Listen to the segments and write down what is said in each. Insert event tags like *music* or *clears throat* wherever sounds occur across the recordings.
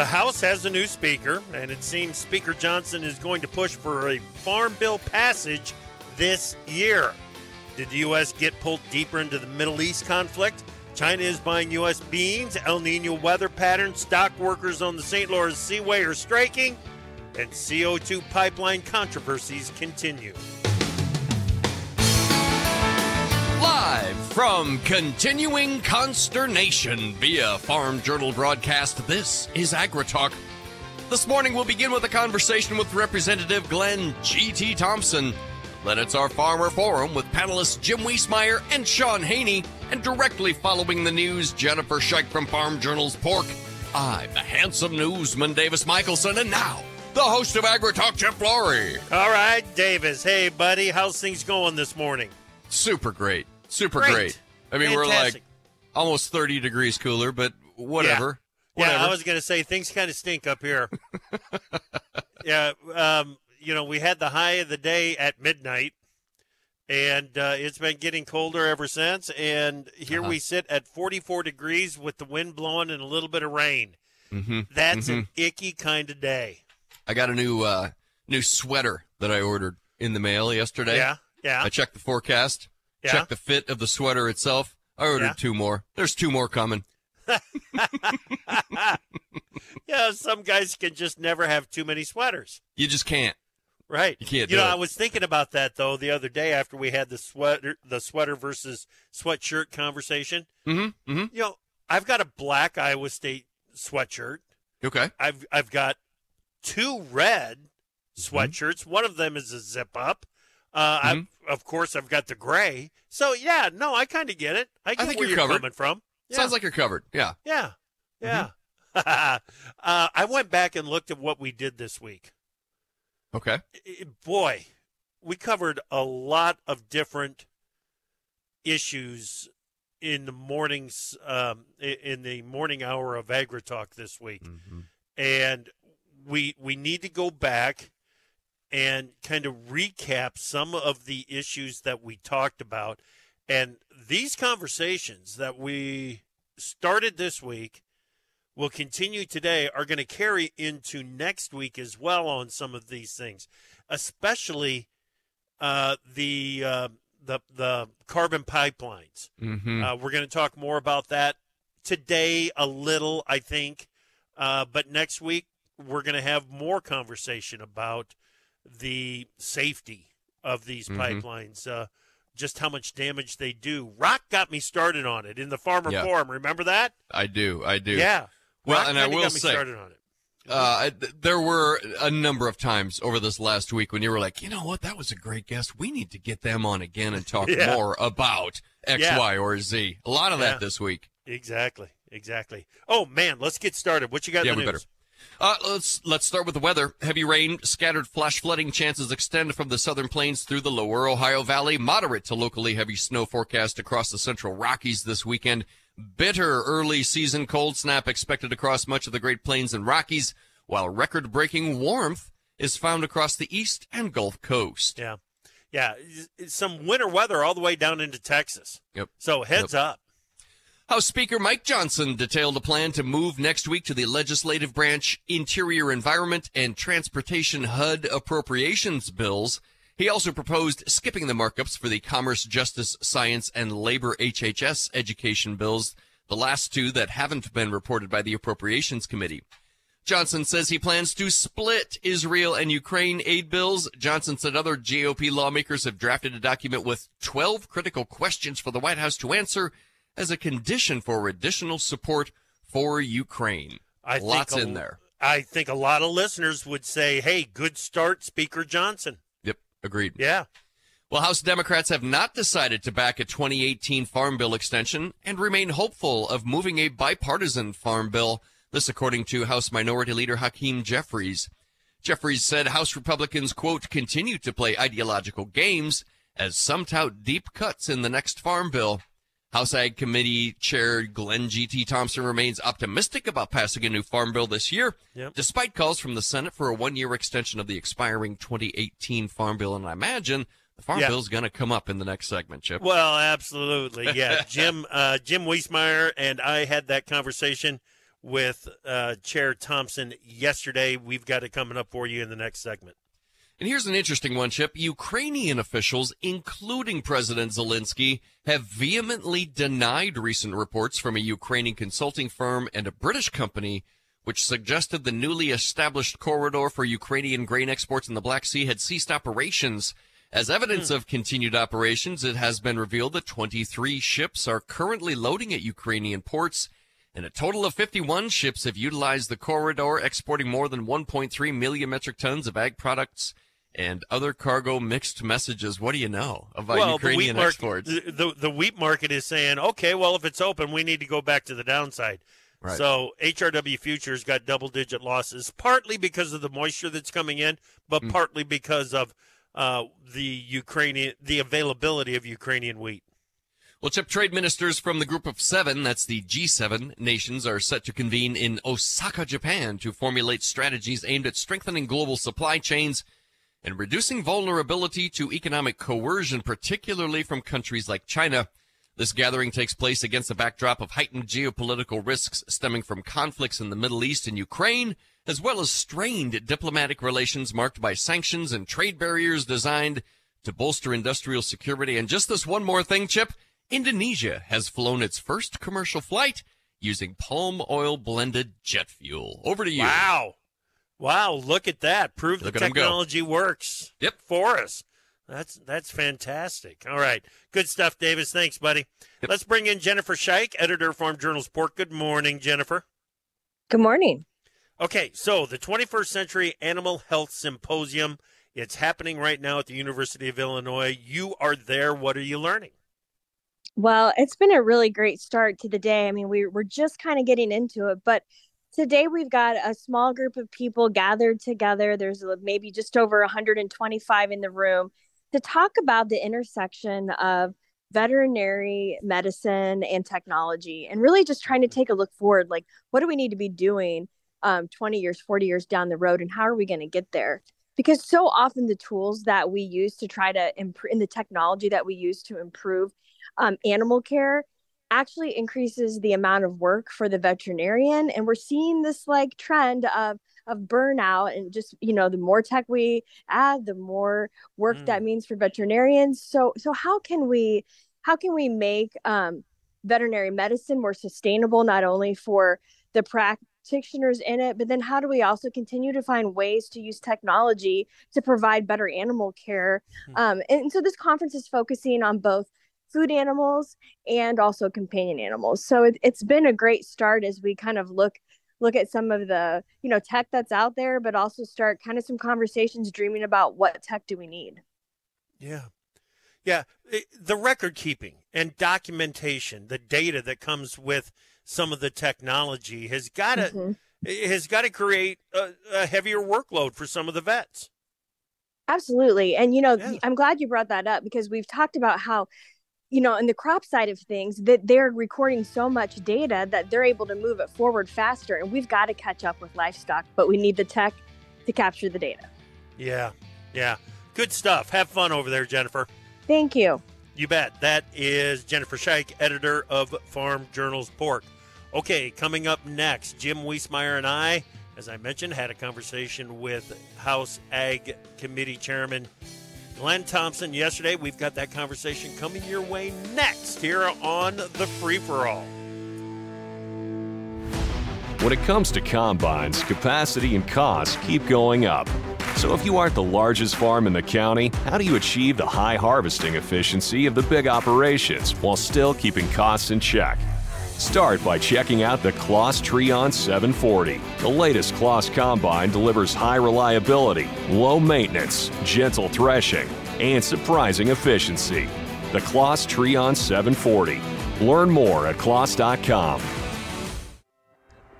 The House has a new speaker, and it seems Speaker Johnson is going to push for a farm bill passage this year. Did the U.S. get pulled deeper into the Middle East conflict? China is buying U.S. beans, El Nino weather patterns, stock workers on the St. Lawrence Seaway are striking, and CO2 pipeline controversies continue. Live from Continuing Consternation via Farm Journal broadcast, this is AgriTalk. This morning we'll begin with a conversation with Representative Glenn G.T. Thompson. Then it's our Farmer Forum with panelists Jim Wiesemeyer and Shaun Haney. And directly following the news, Jennifer Shike from Farm Journal's Pork. I'm the handsome newsman Davis Michaelsen, and now the host of AgriTalk, Chip Flory. All right, Davis. Hey, buddy, how's things going this morning? Super great. Super Great. great. I mean, we're like almost 30 degrees cooler, but whatever. Yeah, Whatever. I was going to say things kind of stink up here. *laughs* yeah, um, you know, we had the high of the day at midnight, and uh, it's been getting colder ever since. And here Uh-huh. we sit at 44 degrees with the wind blowing and a little bit of rain. Mhm. That's an icky kind of day. I got a new uh, new sweater that I ordered in the mail yesterday. Yeah, yeah, I checked the forecast, yeah. checked the fit of the sweater itself. I ordered Yeah. two more. There's two more coming. *laughs* yeah, some guys can just never have too many sweaters. You just can't. Right. You can't You know, it. I was thinking about that though the other day after we had the sweater, the sweater versus sweatshirt conversation. Mm-hmm. Mm-hmm. You know, I've got a black Iowa State sweatshirt. Okay. I've I've got two red Mm-hmm. sweatshirts. One of them is a zip up. Uh, I've, Mm-hmm. of course, I've got the gray. So yeah, no, I kind of get it. I get think where you're you're coming from. Yeah. Sounds like you're covered. Yeah. yeah, yeah. Mm-hmm. *laughs* uh, I went back and looked at what we did this week. Okay. I- boy, we covered a lot of different issues in the mornings, um, in the morning hour of AgriTalk this week, Mm-hmm. and we we need to go back and kind of recap some of the issues that we talked about, and these conversations that we started this week will continue today are going to carry into next week as well on some of these things, especially uh, the uh, the the carbon pipelines. Mm-hmm. Uh, we're going to talk more about that today a little, I think, uh, but next week we're going to have more conversation about the safety of these Mhm. pipelines. Uh, just how much damage they do. Rock got me started on it in the Farmer Yeah. Forum. Remember that? I do. I do. Yeah. Well, Rock and I will got me say- started on it. Uh, th- there were a number of times over this last week when you were like, you know what, that was a great guest. We need to get them on again and talk *laughs* Yeah. more about X, Yeah. Y, or Z. A lot of that this week. Exactly. Exactly. Oh man, let's get started. What you got? Yeah, in the we news? Uh, let's let's start with the weather. Heavy rain, scattered flash flooding chances extend from the southern plains through the lower Ohio Valley. Moderate to locally heavy snow forecast across the central Rockies this weekend. Bitter early season cold snap expected across much of the Great Plains and Rockies, while record breaking warmth is found across the east and Gulf Coast. Yeah. Yeah. Some winter weather all the way down into Texas. Yep. So heads up. House Speaker Mike Johnson detailed a plan to move next week to the legislative branch Interior Environment and Transportation HUD appropriations bills. He also proposed skipping the markups for the Commerce, Justice, Science, and Labor HHS education bills, the last two that haven't been reported by the Appropriations Committee. Johnson says he plans to split Israel and Ukraine aid bills. Johnson said other GOP lawmakers have drafted a document with 12 critical questions for the White House to answer as a condition for additional support for Ukraine. I Lots think a- in there. I think a lot of listeners would say, "Hey, good start, Speaker Johnson." Yep, agreed. Yeah. Well, House Democrats have not decided to back a 2018 Farm Bill extension and remain hopeful of moving a bipartisan Farm Bill. This, according to House Minority Leader Hakeem Jeffries. Jeffries said House Republicans, quote, continue to play ideological games as some tout deep cuts in the next Farm Bill. House Ag Committee Chair Glenn G.T. Thompson remains optimistic about passing a new Farm Bill this year, Yep. despite calls from the Senate for a one year extension of the expiring 2018 Farm Bill. And I imagine the Farm Yeah. Bill is going to come up in the next segment, Chip. Well, absolutely. Yeah. *laughs* Jim uh, Jim Wiesemeyer and I had that conversation. with uh, Chair Thompson yesterday. We've got it coming up for you in the next segment. And here's an interesting one, Chip. Ukrainian officials, including President Zelensky, have vehemently denied recent reports from a Ukrainian consulting firm and a British company which suggested the newly established corridor for Ukrainian grain exports in the Black Sea had ceased operations. As evidence mm. of continued operations, it has been revealed that 23 ships are currently loading at Ukrainian ports, and a total of 51 ships have utilized the corridor, exporting more than 1.3 million metric tons of ag products and other cargo mixed messages. What do you know about well, Ukrainian the exports? The, the, the wheat market is saying, okay, well, if it's open, we need to go back to the downside. Right. So HRW futures got double digit losses, partly because of the moisture that's coming in, but mm. partly because of uh, the Ukrainian the availability of Ukrainian wheat. Well, Chip, trade ministers from the group of seven, that's the G7 nations, are set to convene in Osaka, Japan to formulate strategies aimed at strengthening global supply chains and reducing vulnerability to economic coercion, particularly from countries like China. This gathering takes place against a backdrop of heightened geopolitical risks stemming from conflicts in the Middle East and Ukraine, as well as strained diplomatic relations marked by sanctions and trade barriers designed to bolster industrial security. And just this one more thing, Chip, Indonesia has flown its first commercial flight using palm oil blended jet fuel. Over to you. Wow. Wow, look at that. Prove look the technology works. Yep. For us. That's that's fantastic. All right. Good stuff, Davis. Thanks, buddy. Yep. Let's bring in Jennifer Shike, editor of Farm Journal's Pork. Good morning, Jennifer. Good morning. Okay, so the 21st Century Animal Health Symposium, it's happening right now at the University of Illinois. You are there. What are you learning? Well, it's been a really great start to the day. I mean, we, we're just kind of getting into it, but today we've got a small group of people gathered together. There's maybe just over 125 in the room to talk about the intersection of veterinary medicine and technology and really just trying to take a look forward like what do we need to be doing um, 20 years 40 years down the road and how are we going to get there because so often the tools that we use to try to improve in the technology that we use to improve um, animal care actually increases the amount of work for the veterinarian and we're seeing this like trend of of burnout and just you know the more tech we add the more work mm. that means for veterinarians so so how can we how can we make um, veterinary medicine more sustainable not only for the practitioners in it but then how do we also continue to find ways to use technology to provide better animal care mm. um, and so this conference is focusing on both food animals and also companion animals. So it, it's been a great start as we kind of look look at some of the you know tech that's out there but also start kind of some conversations dreaming about what tech do we need. Yeah. Yeah the record keeping and documentation the data that comes with some of the technology has got to mm-hmm. has got to create a, a, heavier workload for some of the vets. Absolutely. And you know yeah. i'm glad you brought that up because we've talked about how you know, in the crop side of things, that they're recording so much data that they're able to move it forward faster. And we've got to catch up with livestock, but we need the tech to capture the data. Yeah, yeah. Good stuff. Have fun over there, Jennifer. Thank you. You bet. That is Jennifer Shike, editor of Farm Journals Pork. Okay, coming up next, Jim Wiesemeyer and I, as I mentioned, had a conversation with House Ag Committee Chairman Glenn Thompson yesterday. We've got that conversation coming your way next here on the Free for All. When it comes to combines, capacity and cost keep going up. So if you aren't the largest farm in the county, how do you achieve the high harvesting efficiency of the big operations while still keeping costs in check? Start by checking out the Claas Trion 740. The latest Claas combine delivers high reliability, low maintenance, gentle threshing, and surprising efficiency. The Claas Trion 740. Learn more at claas.com.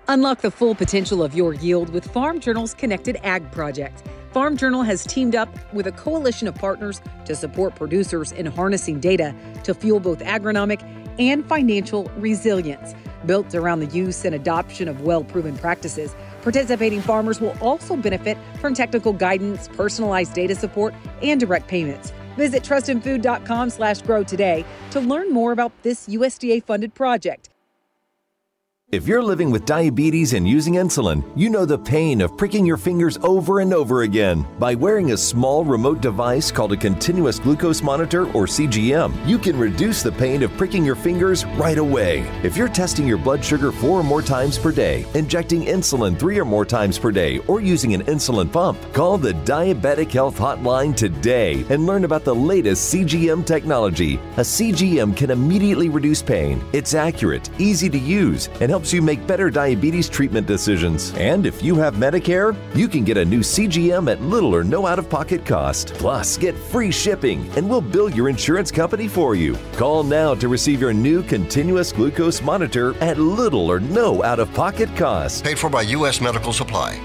Unlock the full potential of your yield with Farm Journal's Connected Ag Project. Farm Journal has teamed up with a coalition of partners to support producers in harnessing data to fuel both agronomic and financial resilience. Built around the use and adoption of well proven practices, participating farmers will also benefit from technical guidance, personalized data support, and direct payments. Visit trustinfood.com slash grow today to learn more about this USDA funded project. If you're living with diabetes and using insulin, you know the pain of pricking your fingers over and over again. By wearing a small remote device called a continuous glucose monitor or CGM, you can reduce the pain of pricking your fingers right away. If you're testing your blood sugar four or more times per day, injecting insulin three or more times per day, or using an insulin pump, call the Diabetic Health Hotline today and learn about the latest CGM technology. A CGM can immediately reduce pain. It's accurate, easy to use, and helps helps you make better diabetes treatment decisions. And if you have Medicare, you can get a new CGM at little or no out of pocket cost. Plus, get free shipping, and we'll bill your insurance company for you. Call now to receive your new continuous glucose monitor at little or no out of pocket cost. Paid for by U.S. Medical Supply.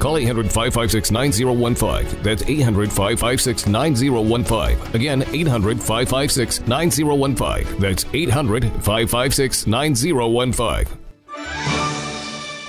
Call 800 556 9015. That's 800 556 9015. Again, 800 556 9015. That's 800 556 9015.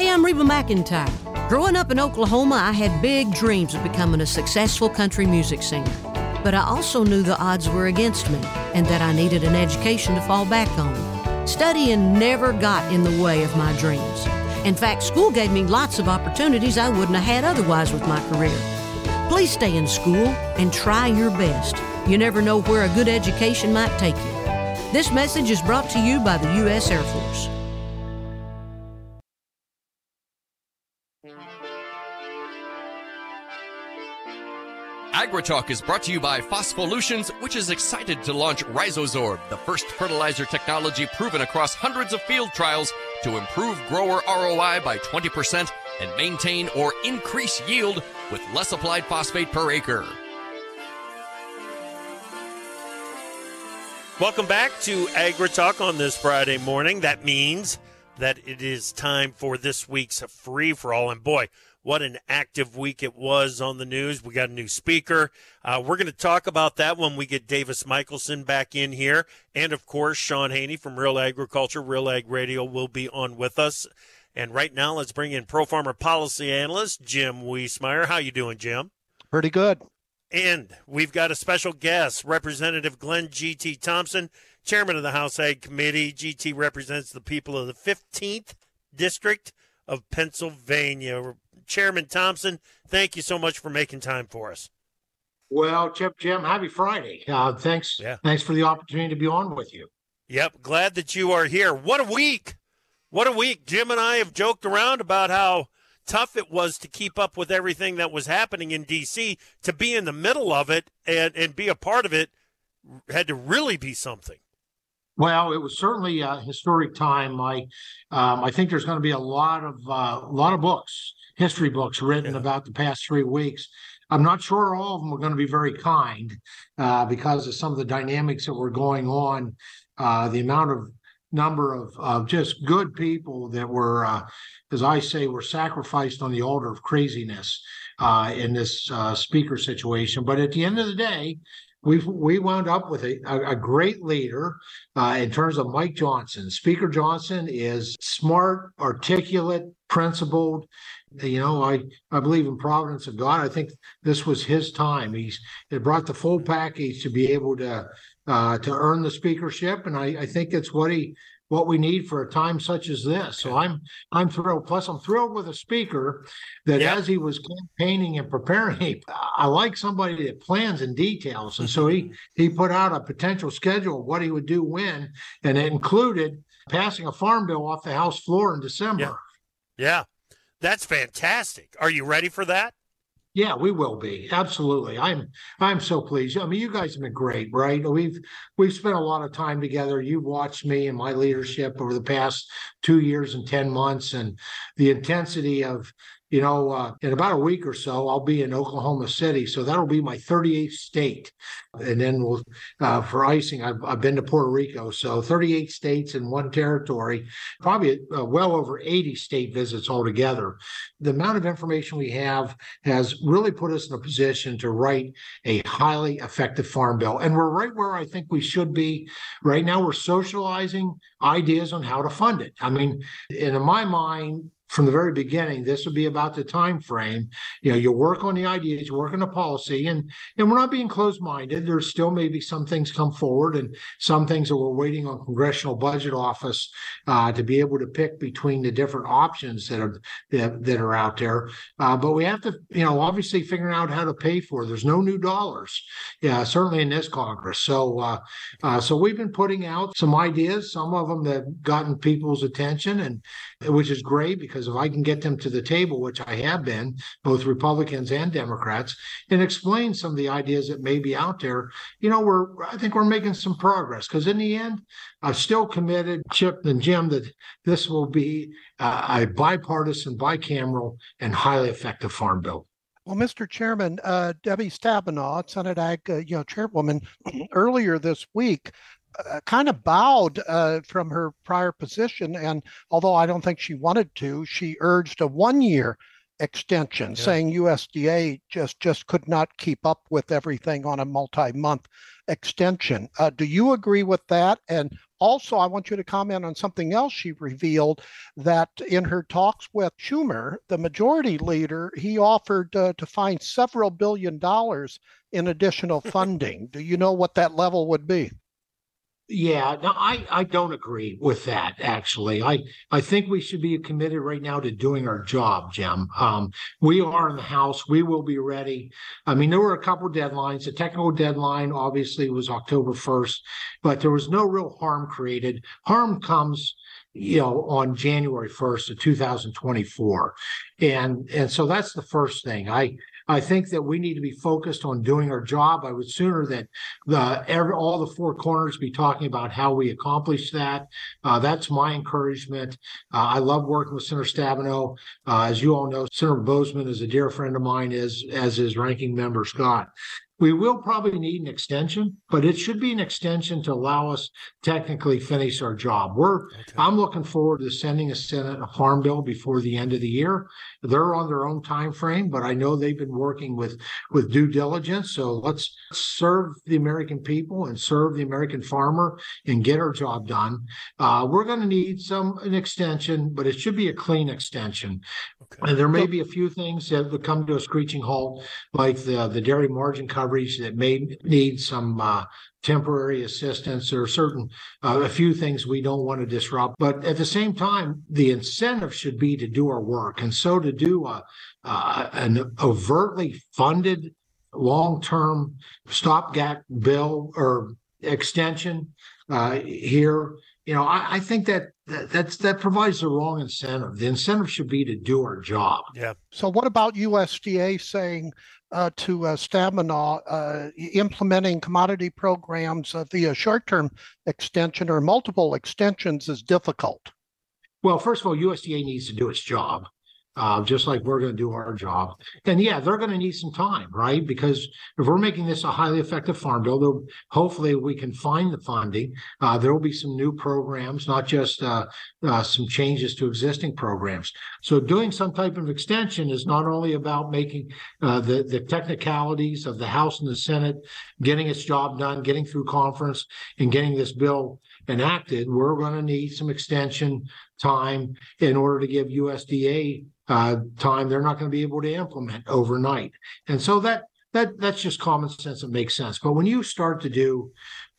Hey, I'm Reba McEntire. Growing up in Oklahoma, I had big dreams of becoming a successful country music singer. But I also knew the odds were against me and that I needed an education to fall back on. Studying never got in the way of my dreams. In fact, school gave me lots of opportunities I wouldn't have had otherwise with my career. Please stay in school and try your best. You never know where a good education might take you. This message is brought to you by the U.S. Air Force. AgriTalk is brought to you by Phospholutions, which is excited to launch RhizoSorb, the first fertilizer technology proven across hundreds of field trials to improve grower ROI by 20% and maintain or increase yield with less applied phosphate per acre. Welcome back to AgriTalk on this Friday morning. That means that it is time for this week's free for all. And boy, what an active week it was on the news. We got a new speaker. Uh, we're going to talk about that when we get Davis Michaelsen back in here. And of course, Shaun Haney from Real Agriculture, Real Ag Radio will be on with us. And right now, let's bring in Pro Farmer Policy Analyst Jim Wiesemeyer. How you doing, Jim? Pretty good. And we've got a special guest, Representative Glenn G.T. Thompson, Chairman of the House Ag Committee. GT represents the people of the 15th District of Pennsylvania. Chairman Thompson, thank you so much for making time for us. Well, Chip, Jim, happy Friday. Uh, thanks. Yeah. Thanks for the opportunity to be on with you. Yep. Glad that you are here. What a week. What a week. Jim and I have joked around about how tough it was to keep up with everything that was happening in D.C. To be in the middle of it and, and be a part of it had to really be something. Well, it was certainly a historic time. I, um, I think there's going to be a lot of uh, a lot of books history books written yeah. about the past three weeks. I'm not sure all of them are going to be very kind uh, because of some of the dynamics that were going on, uh, the amount of number of, of just good people that were, uh, as I say, were sacrificed on the altar of craziness uh, in this uh, speaker situation. But at the end of the day, we we wound up with a, a, a great leader uh, in terms of Mike Johnson. Speaker Johnson is smart, articulate, principled you know, I I believe in providence of God. I think this was his time. He's it brought the full package to be able to uh, to earn the speakership, and I, I think it's what he what we need for a time such as this. So I'm I'm thrilled. Plus, I'm thrilled with a speaker that as he was campaigning and preparing, I like somebody that plans and details. And so he he put out a potential schedule of what he would do when, and it included passing a farm bill off the House floor in December. Yeah. yeah. That's fantastic. Are you ready for that? Yeah, we will be. Absolutely. I'm I'm so pleased. I mean, you guys have been great, right? We've we've spent a lot of time together. You've watched me and my leadership over the past two years and 10 months and the intensity of you know, uh, in about a week or so, I'll be in Oklahoma City. So that'll be my 38th state. And then we'll, uh, for icing, I've, I've been to Puerto Rico. So 38 states in one territory, probably uh, well over 80 state visits altogether. The amount of information we have has really put us in a position to write a highly effective farm bill. And we're right where I think we should be. Right now, we're socializing ideas on how to fund it. I mean, in my mind, from the very beginning, this would be about the time frame. You know, you work on the ideas, you work on the policy, and and we're not being closed-minded. There's still maybe some things come forward, and some things that we're waiting on Congressional Budget Office uh, to be able to pick between the different options that are that, that are out there. Uh, but we have to, you know, obviously figuring out how to pay for. It. There's no new dollars, yeah, certainly in this Congress. So uh, uh, so we've been putting out some ideas, some of them that gotten people's attention, and which is great because because if I can get them to the table, which I have been, both Republicans and Democrats, and explain some of the ideas that may be out there, you know, we're I think we're making some progress. Because in the end, I'm still committed, Chip and Jim, that this will be uh, a bipartisan, bicameral, and highly effective farm bill. Well, Mr. Chairman, uh, Debbie Stabenow, Senate Ag, uh, you know, Chairwoman, *clears throat* earlier this week kind of bowed uh, from her prior position. And although I don't think she wanted to, she urged a one year extension, yeah. saying USDA just just could not keep up with everything on a multi-month extension. Uh, do you agree with that? And also, I want you to comment on something else she revealed that in her talks with Schumer, the majority leader, he offered uh, to find several billion dollars in additional *laughs* funding. do you know what that level would be? Yeah, no, I, I don't agree with that. Actually, I I think we should be committed right now to doing our job, Jim. Um, we are in the House. We will be ready. I mean, there were a couple deadlines. The technical deadline obviously was October first, but there was no real harm created. Harm comes you know on january 1st of 2024 and and so that's the first thing i I think that we need to be focused on doing our job. I would sooner that the every, all the four corners be talking about how we accomplish that. Uh, that's my encouragement. Uh, I love working with Senator Stabenow. Uh, as you all know, Senator Boozman is a dear friend of mine, as as is Ranking Member Scott. We will probably need an extension, but it should be an extension to allow us technically finish our job. We're okay. I'm looking forward to sending a Senate a farm bill before the end of the year. They're on their own time frame, but I know they've been working with with due diligence. So let's serve the American people and serve the American farmer and get our job done. Uh, we're going to need some an extension, but it should be a clean extension. Okay. And there may be a few things that would come to a screeching halt, like the the dairy margin coverage that may need some uh, temporary assistance or certain uh, a few things we don't want to disrupt but at the same time the incentive should be to do our work and so to do a, uh, an overtly funded long-term stopgap bill or extension uh, here you know I, I think that that, that's that provides the wrong incentive. The incentive should be to do our job. Yeah. So what about USDA saying uh, to uh, Stabenow uh, implementing commodity programs via short-term extension or multiple extensions is difficult? Well, first of all, USDA needs to do its job uh, just like we're going to do our job. And yeah, they're going to need some time, right? Because if we're making this a highly effective farm bill, hopefully we can find the funding. Uh, there will be some new programs, not just uh, uh, some changes to existing programs. So doing some type of extension is not only about making uh, the the technicalities of the House and the Senate getting its job done, getting through conference, and getting this bill enacted. We're going to need some extension time in order to give USDA uh, time they're not going to be able to implement overnight. And so that that that's just common sense It makes sense. But when you start to do,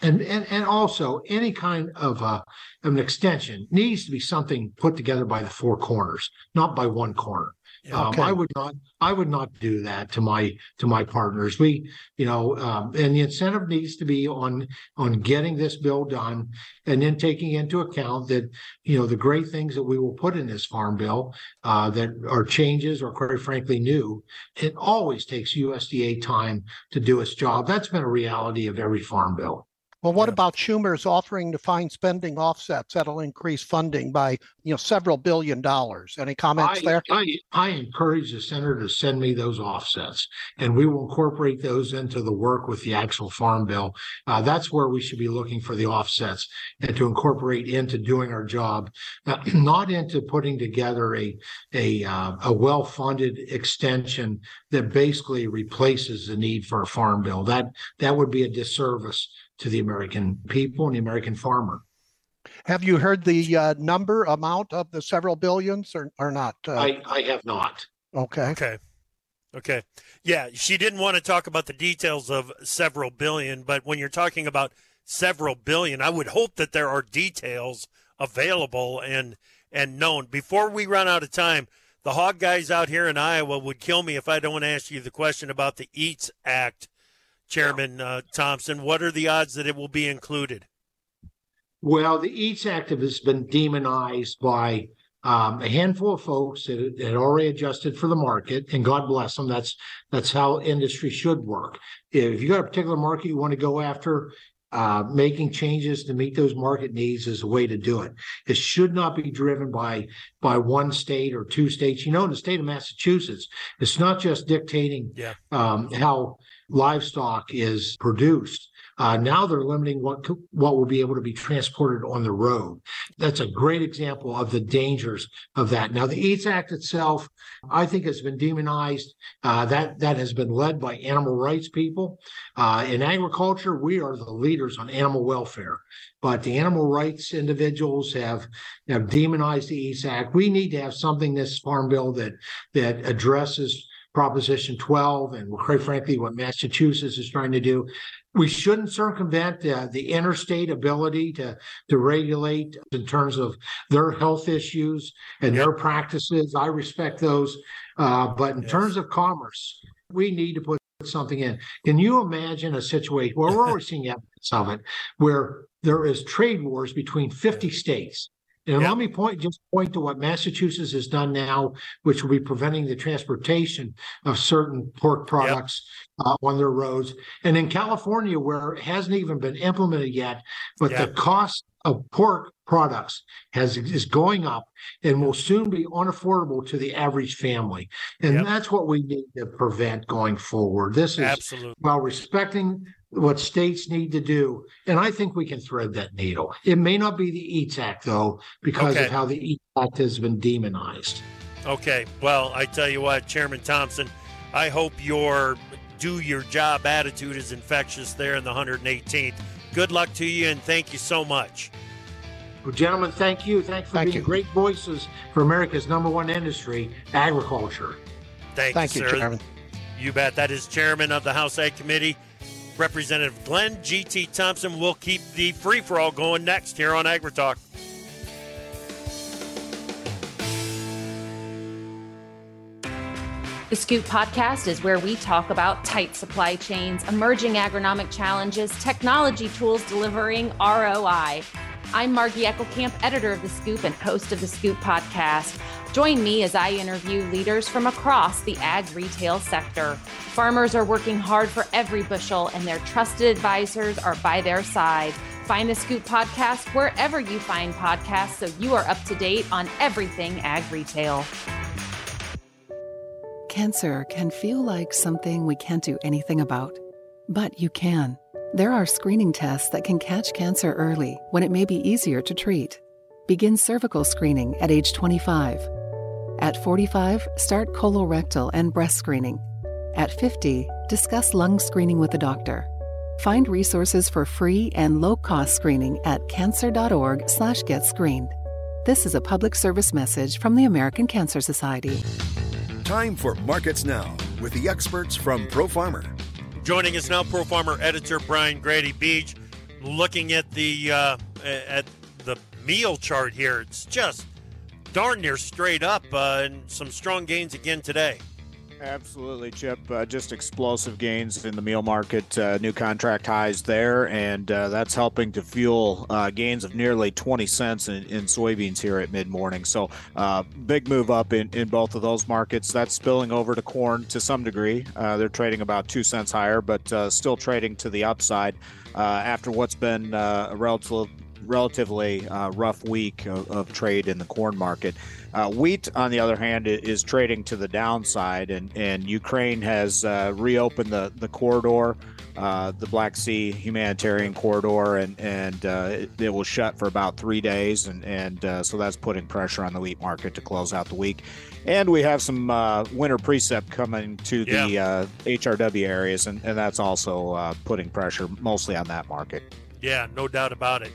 and and and also any kind of a of an extension needs to be something put together by the four corners, not by one corner. Um, okay. I would not. I would not do that to my to my partners. We, you know, um, and the incentive needs to be on on getting this bill done, and then taking into account that you know the great things that we will put in this farm bill uh, that are changes or quite frankly new. It always takes USDA time to do its job. That's been a reality of every farm bill. Well, what yeah. about Schumer's offering to find spending offsets that'll increase funding by you know several billion dollars? Any comments I, there? I, I encourage the senator to send me those offsets, and we will incorporate those into the work with the actual farm bill. Uh, that's where we should be looking for the offsets and to incorporate into doing our job, uh, *clears throat* not into putting together a a uh, a well funded extension that basically replaces the need for a farm bill. That that would be a disservice to the American people and the American farmer. Have you heard the uh, number amount of the several billions or, or not? Uh, I, I have not. Okay. Okay. Okay. Yeah, she didn't want to talk about the details of several billion, but when you're talking about several billion, I would hope that there are details available and and known. Before we run out of time, the hog guys out here in Iowa would kill me if I don't ask you the question about the EATS Act Chairman uh, Thompson. What are the odds that it will be included? Well, the EATS Act has been demonized by um, a handful of folks that had already adjusted for the market, and God bless them. That's that's how industry should work. If you got a particular market you want to go after, uh, making changes to meet those market needs is a way to do it. It should not be driven by by one state or two states. You know, in the state of Massachusetts, it's not just dictating yeah. um, how livestock is produced. Uh, now they're limiting what what will be able to be transported on the road. That's a great example of the dangers of that. Now the EATS Act itself, I think, has been demonized. Uh, that that has been led by animal rights people. Uh, in agriculture, we are the leaders on animal welfare, but the animal rights individuals have have demonized the EATS Act. We need to have something this farm bill that that addresses Proposition 12 and quite frankly what Massachusetts is trying to do. We shouldn't circumvent uh, the interstate ability to to regulate in terms of their health issues and their practices. I respect those, uh, but in yes. terms of commerce, we need to put something in. Can you imagine a situation where we're already seeing evidence of it, where there is trade wars between 50 states and let me point just point to what Massachusetts has done now, which will be preventing the transportation of certain pork products uh, on their roads. And in California, where it hasn't even been implemented yet, but the cost of pork products has is going up and will soon be unaffordable to the average family. And that's what we need to prevent going forward. This is Absolutely. while respecting what states need to do. And I think we can thread that needle. It may not be the EATS Act, though, because okay. of how the EATS Act has been demonized. Okay. Well, I tell you what, Chairman Thompson, I hope your do your job attitude is infectious there in the 118th. Good luck to you, and thank you so much. Well, gentlemen, thank you. Thanks for thank being you. great voices for America's number one industry, agriculture. Thank, thank you, you. Chairman. You bet. That is Chairman of the House Ag Committee. Representative Glenn G.T. Thompson will keep the free for all going next here on AgriTalk. The Scoop podcast is where we talk about tight supply chains, emerging agronomic challenges, technology tools delivering ROI. I'm Margie Eckelkamp, editor of The Scoop and host of The Scoop podcast. Join me as I interview leaders from across the ag retail sector. Farmers are working hard for every bushel, and their trusted advisors are by their side. Find the Scoop podcast wherever you find podcasts so you are up to date on everything ag retail. Cancer can feel like something we can't do anything about, but you can. There are screening tests that can catch cancer early when it may be easier to treat. Begin cervical screening at age 25 at 45, start colorectal and breast screening. At 50, discuss lung screening with a doctor. Find resources for free and low-cost screening at cancer.org/get This is a public service message from the American Cancer Society. Time for Markets Now with the experts from Pro Farmer. Joining us now, Pro Farmer editor Brian Grete Beach, looking at the uh, at the meal chart here. It's just darn near straight up uh, and some strong gains again today. Absolutely, Chip. Uh, just explosive gains in the meal market, uh, new contract highs there, and uh, that's helping to fuel uh, gains of nearly 20 cents in, in soybeans here at mid morning. So, uh, big move up in, in both of those markets. That's spilling over to corn to some degree. Uh, they're trading about two cents higher, but still trading to the upside after what's been a relative, relatively rough week of, of trade in the corn market. Uh, wheat, on the other hand, is trading to the downside, and, and Ukraine has uh, reopened the, the corridor, uh, the Black Sea humanitarian corridor, and, and uh, it, it, was shut for about three days, and, and uh, so that's putting pressure on the wheat market to close out the week. And we have some uh, winter precip coming to the yeah. HRW areas, and, and that's also putting pressure mostly on that market. Yeah, no doubt about it.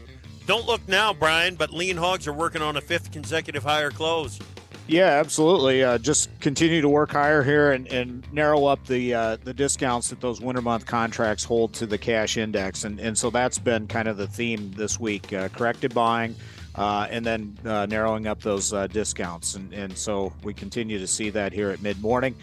Don't look now, Brian, but lean hogs are working on a fifth consecutive higher close. Yeah, absolutely. Uh, just continue to work higher here and, and narrow up the uh, the discounts that those winter month contracts hold to the cash index, and and so that's been kind of the theme this week: uh, corrected buying, uh, and then uh, narrowing up those uh, discounts, and and so we continue to see that here at mid morning.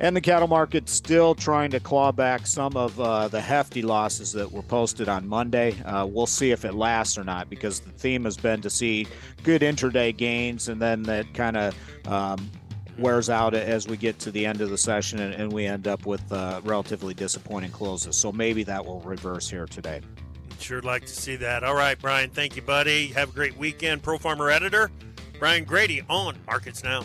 And the cattle market still trying to claw back some of uh, the hefty losses that were posted on Monday. Uh, we'll see if it lasts or not because the theme has been to see good intraday gains and then that kind of um, wears out as we get to the end of the session and, and we end up with uh, relatively disappointing closes. So maybe that will reverse here today. Sure like to see that. All right, Brian. Thank you, buddy. Have a great weekend. Pro Farmer Editor, Brian Grete on Markets Now.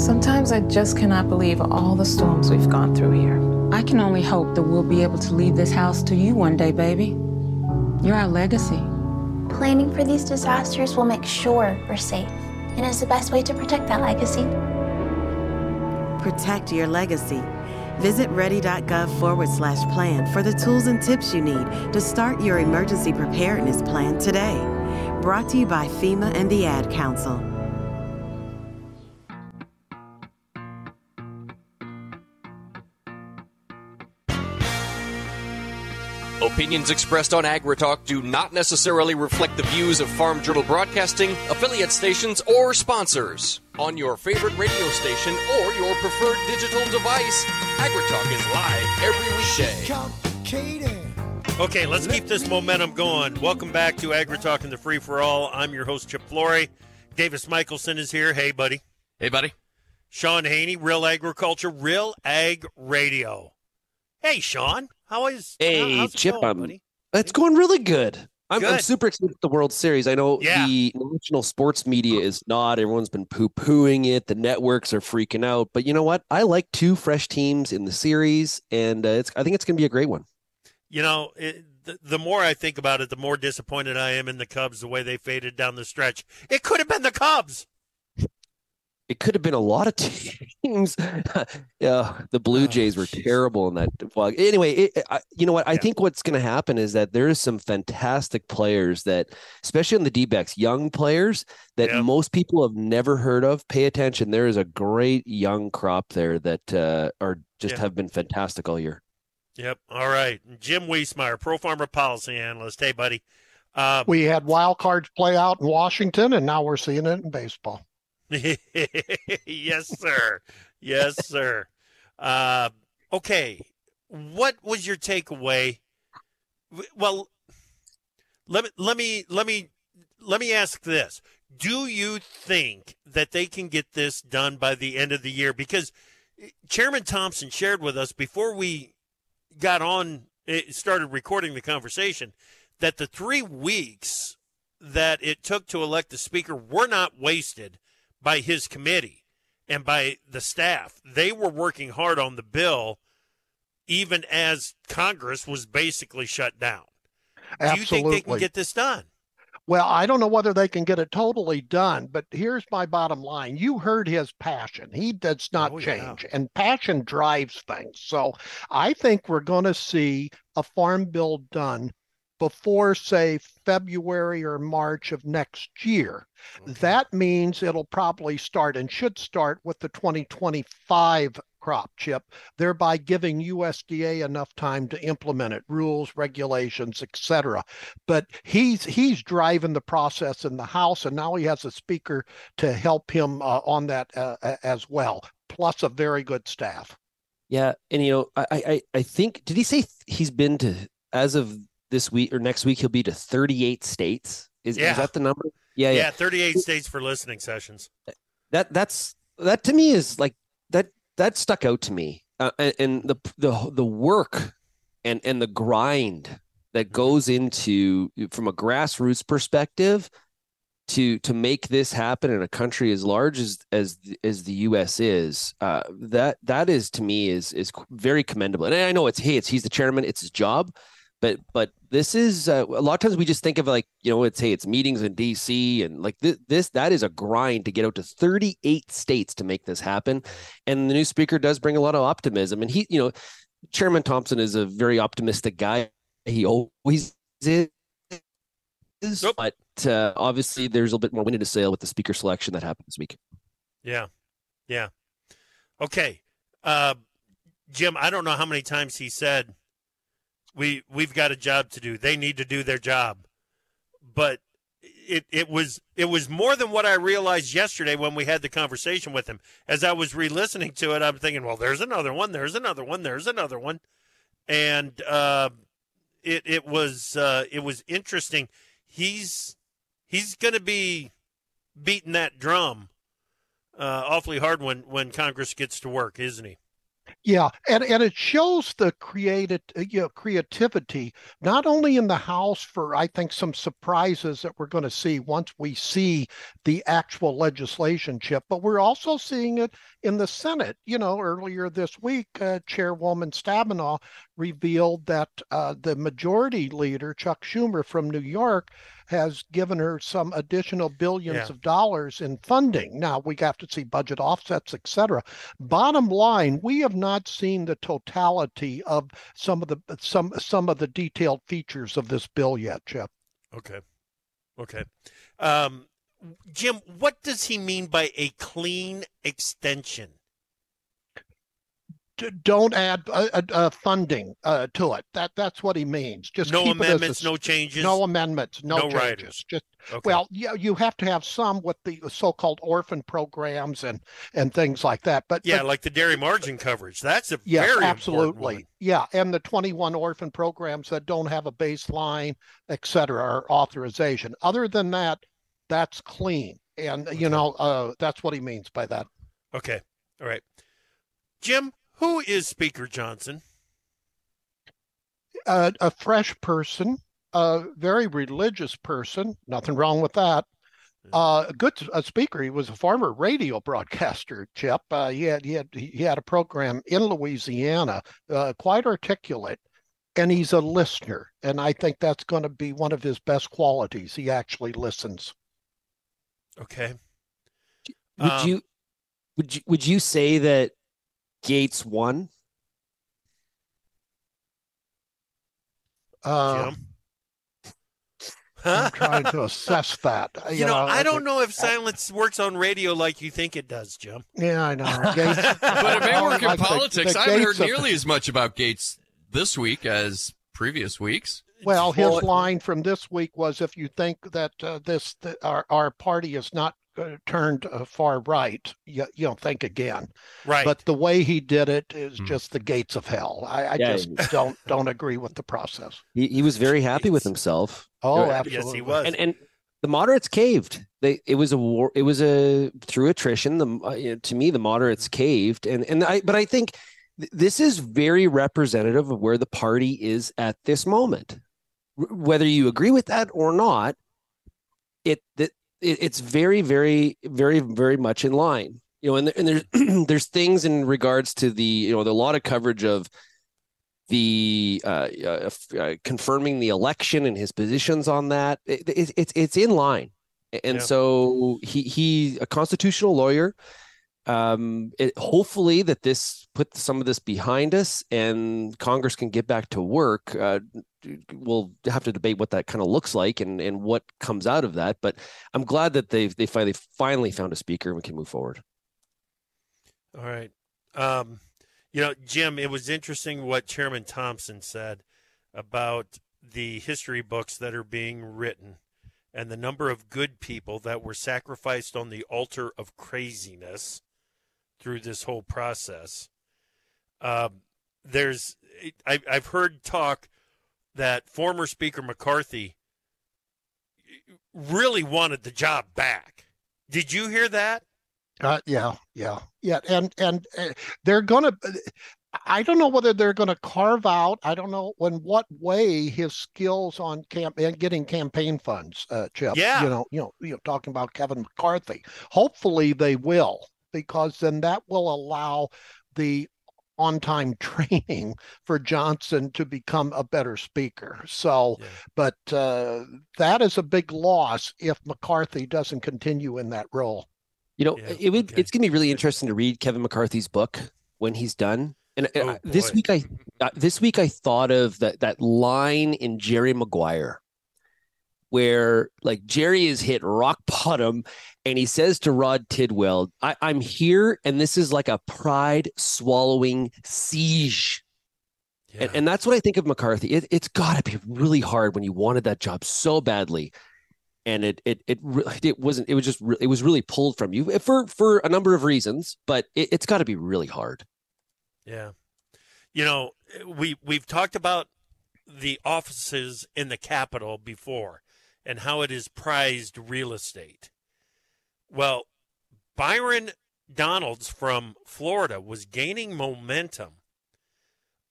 Sometimes I just cannot believe all the storms we've gone through here. I can only hope that we'll be able to leave this house to you one day, baby. You're our legacy. Planning for these disasters will make sure we're safe and is the best way to protect that legacy. Protect your legacy. Visit ready.gov forward slash plan for the tools and tips you need to start your emergency preparedness plan today. Brought to you by FEMA and the Ad Council. Opinions expressed on AgriTalk do not necessarily reflect the views of Farm Journal Broadcasting, affiliate stations, or sponsors. On your favorite radio station or your preferred digital device, AgriTalk is live every weekday. Okay, let's keep this momentum going. Welcome back to AgriTalk and the Free for All. I'm your host, Chip Flory. Davis Michaelsen is here. Hey, buddy. Hey, buddy. Shaun Haney, Real Agriculture, Real Ag Radio. Hey, Shaun. How is Hey, Chip? Going, I'm, buddy? it's going really good. I'm, Good. I'm super excited with the World Series. I know Yeah. the national sports media is not. Everyone's been poo pooing it. The networks are freaking out. But you know what? I like two fresh teams in the series, and uh, it's. I think it's going to be a great one. You know, it, the, the more I think about it, the more disappointed I am in the Cubs the way they faded down the stretch. It could have been the Cubs. It could have been a lot of *laughs* teams. yeah, the Blue Jays were terrible in that. Well, anyway, it, I, you know what? I think what's going to happen is that there is some fantastic players that, especially on the D-backs, young players that most people have never heard of. Pay attention. There is a great young crop there that uh, are just Yeah. have been fantastic all year. Yep. All right. Jim Wiesemeyer, Pro Farmer Policy Analyst. Hey, buddy. Uh, We had wild cards play out in Washington, and now we're seeing it in baseball. *laughs* yes, sir. Yes, sir. Uh, okay. What was your takeaway? Well, let me let me let me let me ask this: Do you think that they can get this done by the end of the year? Because Chairman Thompson shared with us before we got on, eh, started recording the conversation, that the three weeks that it took to elect the speaker were not wasted by his committee and by the staff. They were working hard on the bill, even as Congress was basically shut down. Absolutely. Do you think they can get this done? Well, I don't know whether they can get it totally done, but here's my bottom line. You heard his passion. He does not Oh, yeah. change, and passion drives things. So I think we're going to see a farm bill done before, say, February or March of next year. That means it'll probably start and should start with the 2025 crop chip, thereby giving USDA enough time to implement it, rules, regulations, etc. But he's he's driving the process in the House, and now he has a speaker to help him uh, on that uh, as well, plus a very good staff. Yeah, and you know, I I I think did he say he's been to as of this week or next week he'll be to 38 states? Is, Yeah. is that the number? Yeah, yeah, yeah. 38 states for listening sessions. That that's that to me is like that that stuck out to me. Uh, and, and the the the work and and the grind that goes into from a grassroots perspective to to make this happen in a country as large as as as the U.S. is, uh, that that is to me is is very commendable. And I know it's hey, it's he's the chairman, it's his job, but but this is uh, a lot of times we just think of like you know it's hey, it's meetings in D.C. and like this this that is a grind to get out to 38 states to make this happen, and the new speaker does bring a lot of optimism, and he you know Chairman Thompson is a very optimistic guy. He always is but uh, obviously there's a little bit more wind in his sail with the speaker selection that happened this week. Yeah. Yeah. Okay. Uh, Jim, I don't know how many times he said we we've got a job to do. They need to do their job. But it it was it was more than what I realized yesterday when we had the conversation with him. As I was re-listening to it, I'm thinking, well, there's another one, there's another one, there's another one. And uh, it it was uh, it was interesting. He's he's going to be beating that drum uh, awfully hard when when Congress gets to work, isn't he? Yeah, and and it shows the created uh, you know creativity not only in the House for I think some surprises that we're going to see once we see the actual legislation chip, but we're also seeing it in the Senate. You know, earlier this week, uh, Chairwoman Stabenow revealed that uh, the majority leader Chuck Schumer from New York has given her some additional billions Yeah. of dollars in funding. Now we have to see budget offsets, et cetera. Bottom line, we have not seen the totality of some of the some some of the detailed features of this bill yet, Chip. Okay. Okay. Um, Jim, what does he mean by a clean extension? Don't add uh, uh, funding uh, to it. That that's what he means. Just No as a amendments, no changes? no amendments, no, No changes. riders. Just Okay. well, yeah, you have to have some with the so-called orphan programs and and things like that. But Yeah, but- like the dairy margin coverage. That's a Yes, very absolutely. Yeah, and the 21 orphan programs that don't have a baseline, et cetera, or authorization. Other than that, that's clean. And, you know, uh, that's what he means by that. Okay. All right. Jim, who is Speaker Johnson? Uh, a fresh person, a very religious person, nothing wrong with that. Uh, a good a speaker. He was a former radio broadcaster, Chip. Uh, he had he had he had a program in Louisiana, uh, quite articulate, and he's a listener. And I think that's going to be one of his best qualities. He actually listens. Okay. Would Um, you would you would you say that Gaetz won? Uh, I'm trying to assess that. *laughs* You know, I don't know if silence works on radio like you think it does, Jim. Yeah, I know. *laughs* Gaetz, *laughs* But it may work in Like the- politics. the I haven't heard Gaetz of- nearly as much about Gaetz this week as previous weeks. Well, his Well, line from this week was, "If you think that uh, this that our our party is not turned uh, far right, you, you know, think again." Right. But the way he did it is just the gates of hell. I, I Yeah. just don't *laughs* don't agree with the process. He, he was very happy with himself. Oh, Uh, absolutely. And and the moderates caved. They it was a war. It was a through attrition. The uh, to me the moderates caved, and and I but I think th- this is very representative of where the party is at this moment. R- Whether you agree with that or not, it that it, it's very very very very much in line. You know, and and there's *clears throat* there's things in regards to the you know the, a lot of coverage of the uh, uh, uh, confirming the election and his positions on that. It, it, it's it's in line, and Yeah. so he he a constitutional lawyer. Um, it, hopefully that this put some of this behind us and Congress can get back to work. Uh, we'll have to debate what that kind of looks like and and what comes out of that. But I'm glad that they've they finally finally found a speaker and we can move forward. All right. Um, you know, Jim, it was interesting what Chairman Thompson said about the history books that are being written and the number of good people that were sacrificed on the altar of craziness through this whole process. Um, there's, I, I've heard talk that former Speaker McCarthy really wanted the job back. Did you hear that? Uh, yeah, yeah, yeah, and and uh, they're gonna. I don't know whether they're going to carve out. I don't know in what way his skills on camp and getting campaign funds, uh, Chip. Yeah. you know, you know, you know, talking about Kevin McCarthy. Hopefully, they will because then that will allow the on-time *laughs* training for Johnson to become a better speaker. So, but uh, that is a big loss if McCarthy doesn't continue in that role. You know, it would. It's going to be really interesting to read Kevin McCarthy's book when he's done. And uh, Oh, this boy. week, I uh, this week I thought of that that line in Jerry Maguire, where like Jerry is hit rock *laughs* bottom, and he says to Rod Tidwell, I, "I'm here, and this is like a pride swallowing siege." And, and that's what I think of McCarthy. It, it's got to be really hard when you wanted that job so badly, and it it it it wasn't. It was just it was really pulled from you for for a number of reasons, but it, it's got to be really hard. Yeah. You know, we we've talked about the offices in the Capitol before and how it is prized real estate. Well, Byron Donalds from Florida was gaining momentum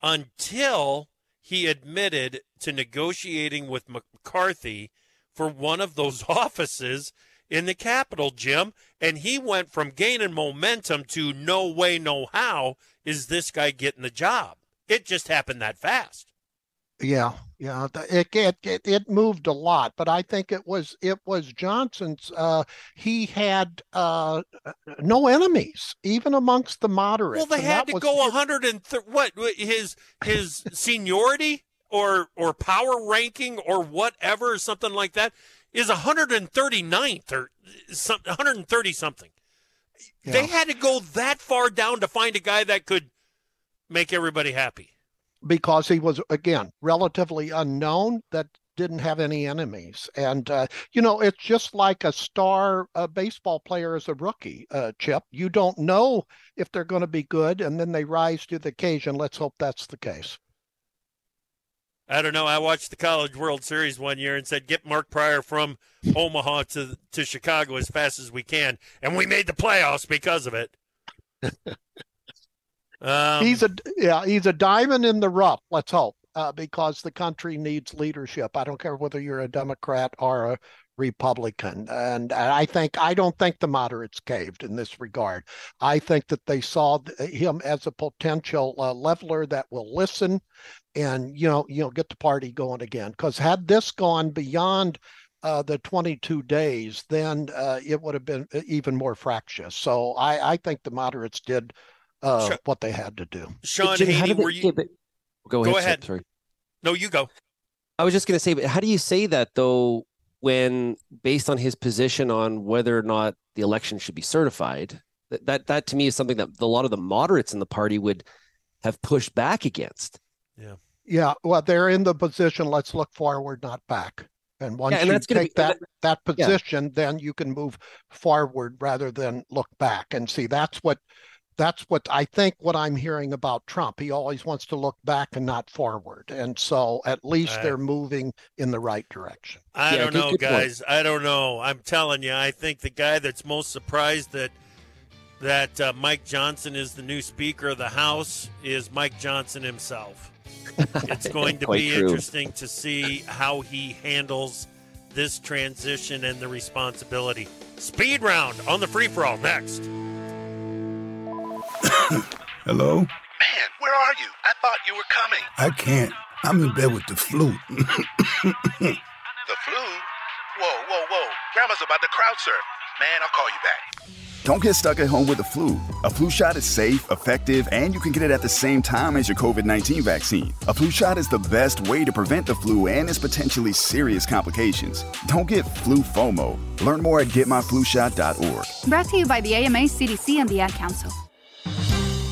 until he admitted to negotiating with McCarthy for one of those *laughs* offices in the Capitol, Jim. And he went from gaining momentum to no way, no how is this guy getting the job. It just happened that fast. Yeah, yeah, it it it, it moved a lot, but I think it was it was Johnson's. Uh, he had uh, no enemies, even amongst the moderates. Well, they had to was- go 100 and what his his seniority or or power ranking or whatever something like that is 139th or some 130 something. They had to go that far down to find a guy that could make everybody happy. Because he was again relatively unknown that didn't have any enemies. And uh, you know it's just like a star uh, baseball player as a rookie uh, chip. You don't know if they're going to be good and then they rise to the occasion. Let's hope that's the case. I don't know. I watched the College World Series one year and said, "Get Mark Prior from Omaha to to Chicago as fast as we can," and we made the playoffs because of it. *laughs* Um, he's a yeah he's a diamond in the rough let's hope uh, because the country needs leadership. I don't care whether you're a democrat or a republican. And i think i don't think the moderates caved in this regard. I think that they saw him as a potential uh, leveler that will listen and you know you know get the party going again. Because had this gone beyond uh, the 22 days then uh, it would have been even more fractious. So i i think the moderates did uh, Sure. what they had to do. Shaun Jim, Haney, they- were you? yeah, but- Go ahead. Go Chip, ahead. Sorry. No, you go. I was just going to say, but how do you say that though, when based on his position on whether or not the election should be certified? That that, that to me is something that a lot of the moderates in the party would have pushed back against. Yeah. Yeah, well, they're in the position. Let's look forward, not back. And once and you take be- that that Yeah. position, then you can move forward rather than look back. And see, that's what that's what I think. What I'm hearing about Trump, he always wants to look back and not forward. And so, at least Right. they're moving in the right direction. I Yeah, don't know, good point. guys. I don't know. I'm telling you, I think the guy that's most surprised that that uh, Mike Johnson is the new Speaker of the House is Mike Johnson himself. *laughs* It's going to be true. interesting to see how he handles this transition and the responsibility. Speed round on the free for all next. Hello? Man, where are are you? I thought you were coming. I can't. I'm in bed with the flu. the flu? Whoa, whoa, whoa. Grandma's about to crowd surf. Man, I'll call you back. Don't get stuck at home with the flu. A flu shot is safe, effective, and you can get it at the same time as your COVID 19 vaccine. A flu shot is the best way to prevent the flu and its potentially serious complications. Don't get flu FOMO. Learn more at getmyflushot.org. Brought to you by the AMA, CDC, and the Ad Council.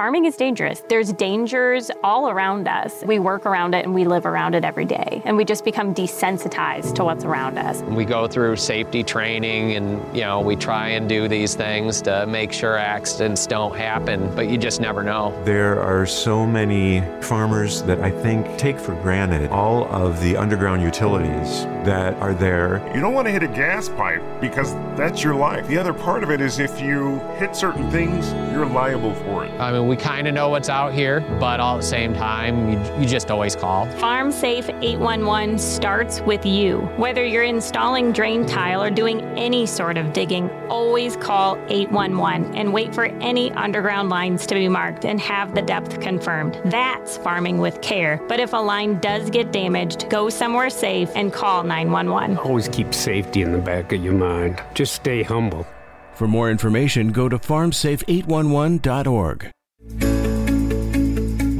Farming is dangerous. There's dangers all around us. We work around it and we live around it every day. And we just become desensitized to what's around us. We go through safety training and, you know, we try and do these things to make sure accidents don't happen, but you just never know. There are so many farmers that I think take for granted all of the underground utilities that are there. You don't want to hit a gas pipe because that's your life. The other part of it is if you hit certain things, you're liable for it. I mean, we kind of know what's out here, but all at the same time, you, you just always call. Farm Safe 811 starts with you. Whether you're installing drain tile or doing any sort of digging, always call 811 and wait for any underground lines to be marked and have the depth confirmed. That's farming with care. But if a line does get damaged, go somewhere safe and call 911. Always keep safety in the back of your mind. Just stay humble. For more information, go to farmsafe811.org.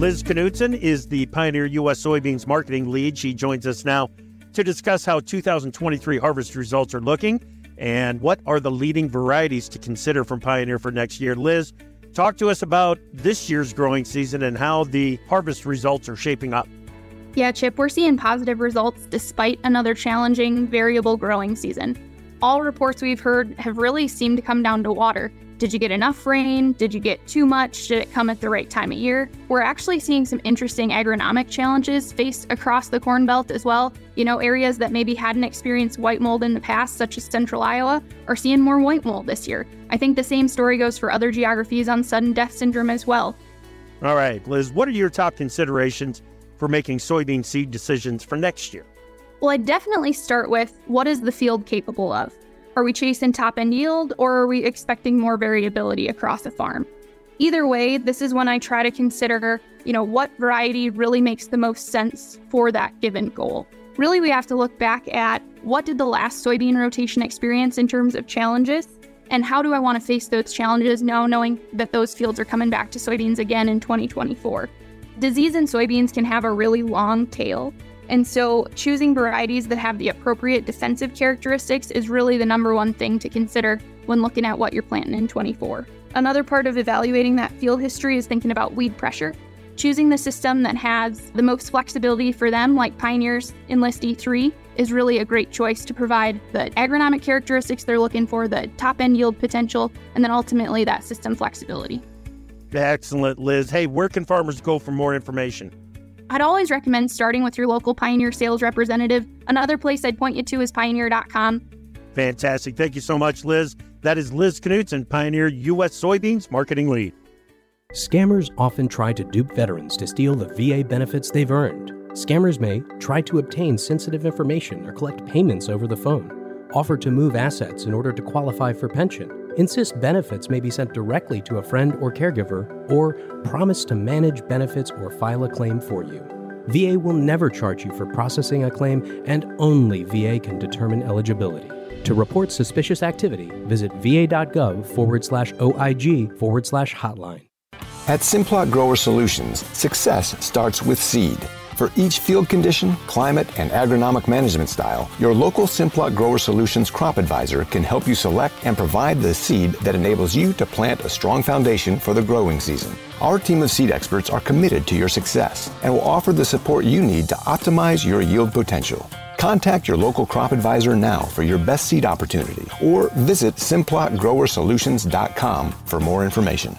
Liz Knutson is the Pioneer U.S. soybeans marketing lead. She joins us now to discuss how 2023 harvest results are looking and what are the leading varieties to consider from Pioneer for next year. Liz, talk to us about this year's growing season and how the harvest results are shaping up. Yeah, Chip, we're seeing positive results despite another challenging, variable growing season. All reports we've heard have really seemed to come down to water. Did you get enough rain? Did you get too much? Did it come at the right time of year? We're actually seeing some interesting agronomic challenges faced across the Corn Belt as well. You know, areas that maybe hadn't experienced white mold in the past, such as central Iowa, are seeing more white mold this year. I think the same story goes for other geographies on sudden death syndrome as well. All right, Liz, what are your top considerations for making soybean seed decisions for next year? Well, I'd definitely start with what is the field capable of? Are we chasing top end yield or are we expecting more variability across a farm? Either way, this is when I try to consider, you know, what variety really makes the most sense for that given goal. Really, we have to look back at what did the last soybean rotation experience in terms of challenges and how do I want to face those challenges now knowing that those fields are coming back to soybeans again in 2024. Disease in soybeans can have a really long tail, and so, choosing varieties that have the appropriate defensive characteristics is really the number one thing to consider when looking at what you're planting in 24. Another part of evaluating that field history is thinking about weed pressure. Choosing the system that has the most flexibility for them, like Pioneer's Enlist E3, is really a great choice to provide the agronomic characteristics they're looking for, the top end yield potential, and then ultimately that system flexibility. Excellent, Liz. Hey, where can farmers go for more information? I'd always recommend starting with your local Pioneer sales representative. Another place I'd point you to is pioneer.com. Fantastic. Thank you so much, Liz. That is Liz Knutson, Pioneer U.S. Soybeans Marketing Lead. Scammers often try to dupe veterans to steal the VA benefits they've earned. Scammers may try to obtain sensitive information or collect payments over the phone, offer to move assets in order to qualify for pension, insist benefits may be sent directly to a friend or caregiver, or promise to manage benefits or file a claim for you. VA will never charge you for processing a claim, and only VA can determine eligibility. To report suspicious activity, visit va.gov forward slash OIG forward slash hotline. At Simplot Grower Solutions, success starts with seed. For each field condition, climate, and agronomic management style, your local Simplot Grower Solutions crop advisor can help you select and provide the seed that enables you to plant a strong foundation for the growing season. Our team of seed experts are committed to your success and will offer the support you need to optimize your yield potential. Contact your local crop advisor now for your best seed opportunity or visit simplotgrowersolutions.com for more information.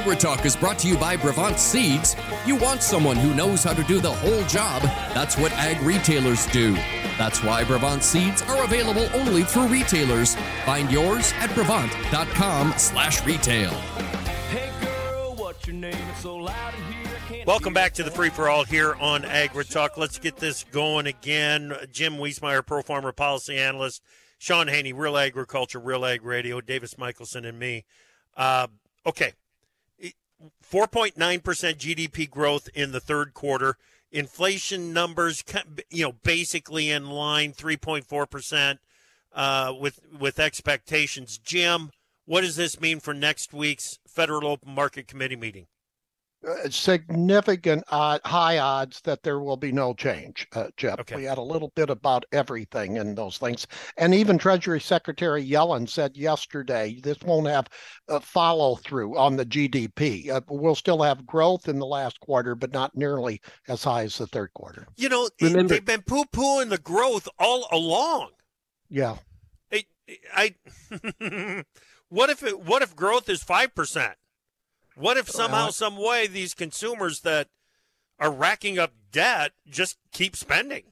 AgriTalk is brought to you by Brevant Seeds. You want someone who knows how to do the whole job. That's what ag retailers do. That's why Brevant Seeds are available only through retailers. Find yours at brevant.com slash retail. Welcome back to the free for all here on Agri Talk. Let's get this going again. Jim Wiesemeyer, Pro Farmer Policy Analyst, Shaun Haney, Real Agriculture, Real Ag Radio, Davis Michaelsen, and me. Uh, okay, 4.9% GDP growth in the third quarter. Inflation numbers, you know, basically in line, 3.4% uh, with with expectations. Jim, what does this mean for next week's Federal Open Market Committee meeting? Uh, significant uh, high odds that there will be no change, uh, Jeff. Okay. We had a little bit about everything in those things. And even Treasury Secretary Yellen said yesterday this won't have a follow through on the GDP. Uh, we'll still have growth in the last quarter, but not nearly as high as the third quarter. You know, Remember, they've been poo pooing the growth all along. Yeah. I, I *laughs* what if it, what if growth is 5%? What if somehow, some way, these consumers that are racking up debt just keep spending?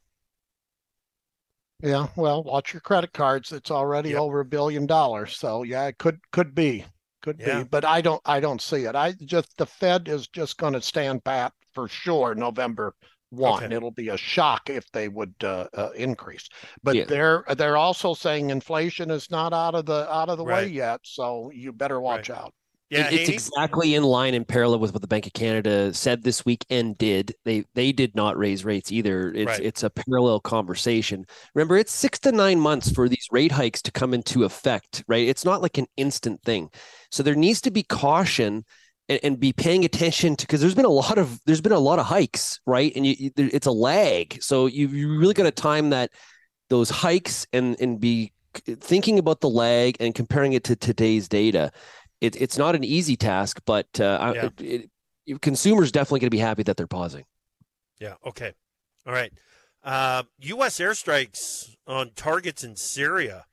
Yeah, well, watch your credit cards. It's already yep. over a billion dollars. So yeah, it could could be, could yeah. be, but I don't I don't see it. I just the Fed is just going to stand pat for sure November one. Okay. It'll be a shock if they would uh, uh, increase. But yeah. they're they're also saying inflation is not out of the out of the right. way yet. So you better watch right. out. Yeah, it's exactly in line and parallel with what the Bank of Canada said this week and did. They they did not raise rates either. It's right. it's a parallel conversation. Remember, it's six to nine months for these rate hikes to come into effect, right? It's not like an instant thing. So there needs to be caution and, and be paying attention to because there's been a lot of there's been a lot of hikes, right? And you, you, it's a lag, so you you really got to time that those hikes and and be thinking about the lag and comparing it to today's data it, it's not an easy task, but uh, yeah. it, it, consumers definitely going to be happy that they're pausing. Yeah. Okay. All right. Uh, U.S. airstrikes on targets in Syria.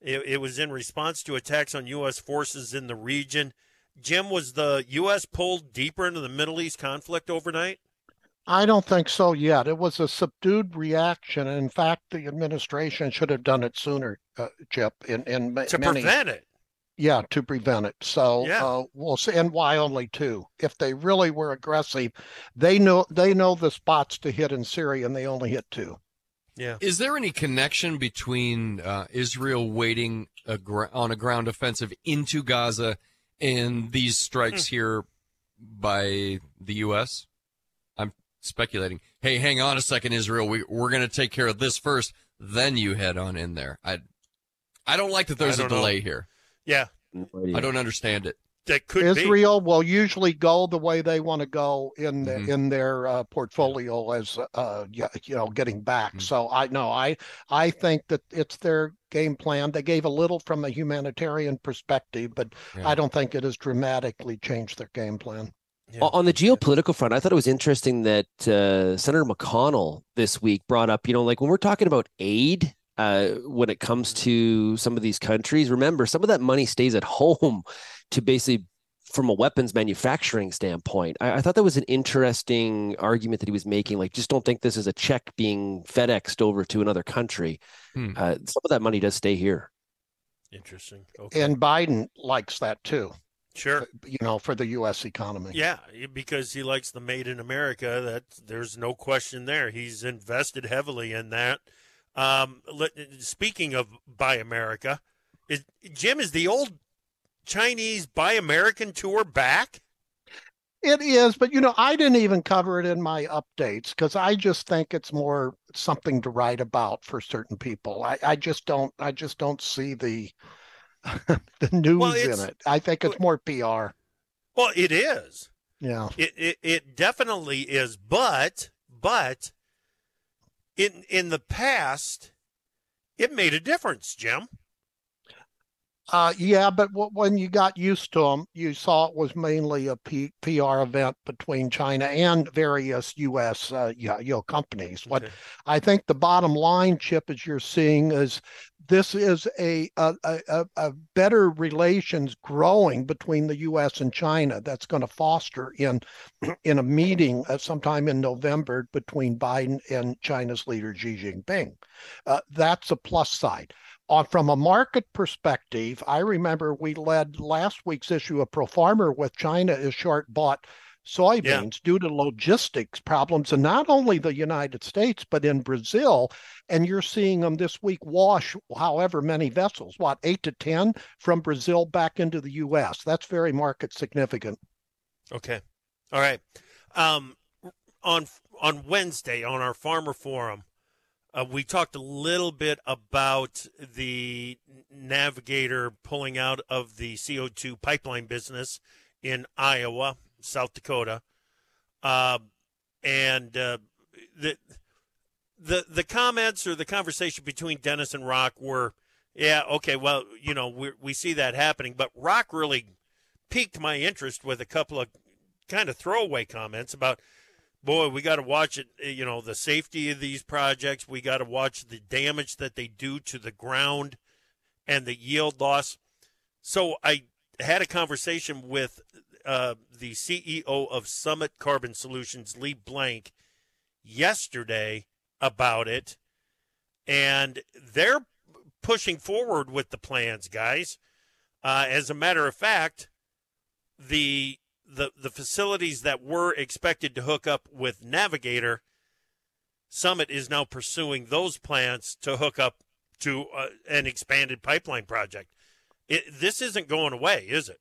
It, it, was in response to attacks on U.S. forces in the region. Jim, was the U.S. pulled deeper into the Middle East conflict overnight? I don't think so yet. It was a subdued reaction. In fact, the administration should have done it sooner, uh, Chip. In in to many, prevent it yeah, to prevent it. So yeah. uh, we'll see. And why only two? If they really were aggressive, they know they know the spots to hit in Syria, and they only hit two. Yeah. Is there any connection between uh, Israel waiting a on a ground offensive into Gaza and these strikes hmm. here by the U.S.? I'm speculating. Hey, hang on a second, Israel. We, we're going to take care of this first, then you head on in there. I I don't like that there's a delay know. here. Yeah. I don't understand it. That could Israel be. will usually go the way they want to go in the, mm-hmm. in their uh, portfolio as uh, you know getting back. Mm-hmm. So I know I I think that it's their game plan. They gave a little from a humanitarian perspective, but yeah. I don't think it has dramatically changed their game plan. Yeah. On the geopolitical front, I thought it was interesting that uh, Senator McConnell this week brought up, you know, like when we're talking about aid uh, when it comes to some of these countries. Remember, some of that money stays at *laughs* home to basically from a weapons manufacturing standpoint. I, I, thought that was an interesting argument that he was making. Like, just don't think this is a check being FedExed over to another country. Hmm. Uh, some of that money does stay here. Interesting. Okay. And Biden likes that too. Sure. You know, for the U.S. economy. Yeah, because he likes the made in America. That there's no question there. He's invested heavily in that. Um, speaking of Buy America, is, Jim is the old Chinese Buy American tour back? It is, but you know, I didn't even cover it in my updates because I just think it's more something to write about for certain people. I, I just don't, I just don't see the *laughs* the news well, in it. I think it's more PR. Well, it is. Yeah, it, it it definitely is. But but in in the past, it made a difference, Jim. Uh, yeah, but w- when you got used to them, you saw it was mainly a P- PR event between China and various U.S. Uh, you know, companies. What okay. I think the bottom line, Chip, as you're seeing, is this is a, a, a, a better relations growing between the U.S. and China that's going to foster in *clears throat* in a meeting uh, sometime in November between Biden and China's leader Xi Jinping. Uh, that's a plus side. On, from a market perspective, I remember we led last week's issue of Pro Farmer with China is short bought soybeans yeah. due to logistics problems in not only the United States, but in Brazil. And you're seeing them this week wash however many vessels, what, eight to 10 from Brazil back into the U.S. That's very market significant. Okay. All right. Um, on on Wednesday on our farmer forum, uh, we talked a little bit about the navigator pulling out of the CO2 pipeline business in Iowa South Dakota, uh, and uh, the the the comments or the conversation between Dennis and Rock were, yeah, okay, well, you know, we we see that happening, but Rock really piqued my interest with a couple of kind of throwaway comments about boy, we got to watch it. You know, the safety of these projects. We got to watch the damage that they do to the ground and the yield loss. So I had a conversation with uh, the CEO of Summit Carbon Solutions, Lee Blank, yesterday about it, and they're pushing forward with the plans, guys. Uh, as a matter of fact, the the the facilities that were expected to hook up with Navigator, Summit is now pursuing those plans to hook up to uh, an expanded pipeline project. It, this isn't going away, is it?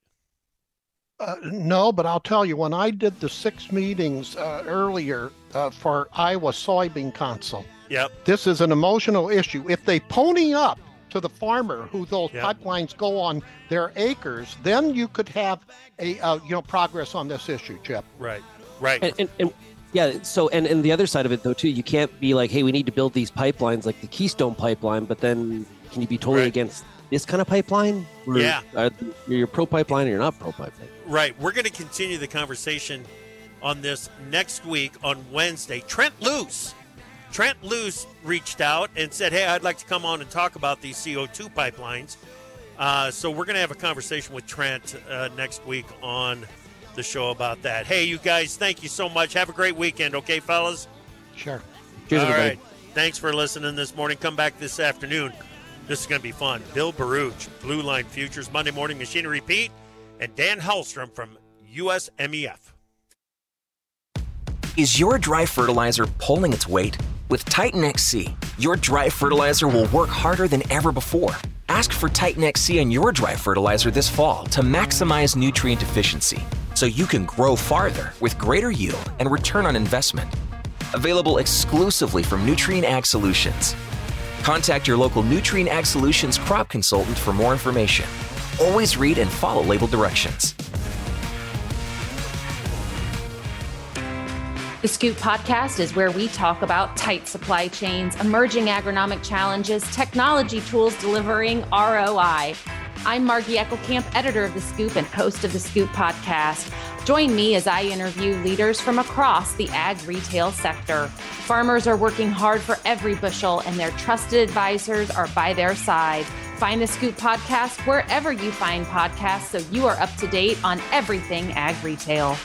Uh, no, but I'll tell you, when I did the six meetings uh, earlier uh, for Iowa Soybean Council, yep. this is an emotional issue. If they pony up to the farmer who those yep. pipelines go on their acres, then you could have a uh, you know progress on this issue, Chip. Right, right. And, and, and, yeah, so and, and the other side of it though too, you can't be like, hey, we need to build these pipelines like the Keystone pipeline, but then can you be totally right. against this kind of pipeline? Or yeah. you're pro pipeline or you're not pro pipeline. Right. We're going to continue the conversation on this next week on Wednesday. Trent Loos. Trent Loos reached out and said, Hey, I'd like to come on and talk about these CO2 pipelines. Uh, so we're going to have a conversation with Trent uh, next week on the show about that. Hey, you guys, thank you so much. Have a great weekend, okay, fellas? Sure. Cheers, All everybody. right. Thanks for listening this morning. Come back this afternoon. This is going to be fun. Bill Baruch, Blue Line Futures, Monday Morning Machinery Pete, and Dan Halstrom from USMEF. Is your dry fertilizer pulling its weight? With Titan XC, your dry fertilizer will work harder than ever before. Ask for Titan XC on your dry fertilizer this fall to maximize nutrient efficiency so you can grow farther with greater yield and return on investment. Available exclusively from Nutrien Ag Solutions. Contact your local Nutrien Ag Solutions crop consultant for more information. Always read and follow label directions. The Scoop podcast is where we talk about tight supply chains, emerging agronomic challenges, technology tools delivering ROI. I'm Margy Eckelkamp, editor of The Scoop and host of The Scoop podcast. Join me as I interview leaders from across the ag retail sector. Farmers are working hard for every bushel, and their trusted advisors are by their side. Find the Scoop podcast wherever you find podcasts so you are up to date on everything ag retail.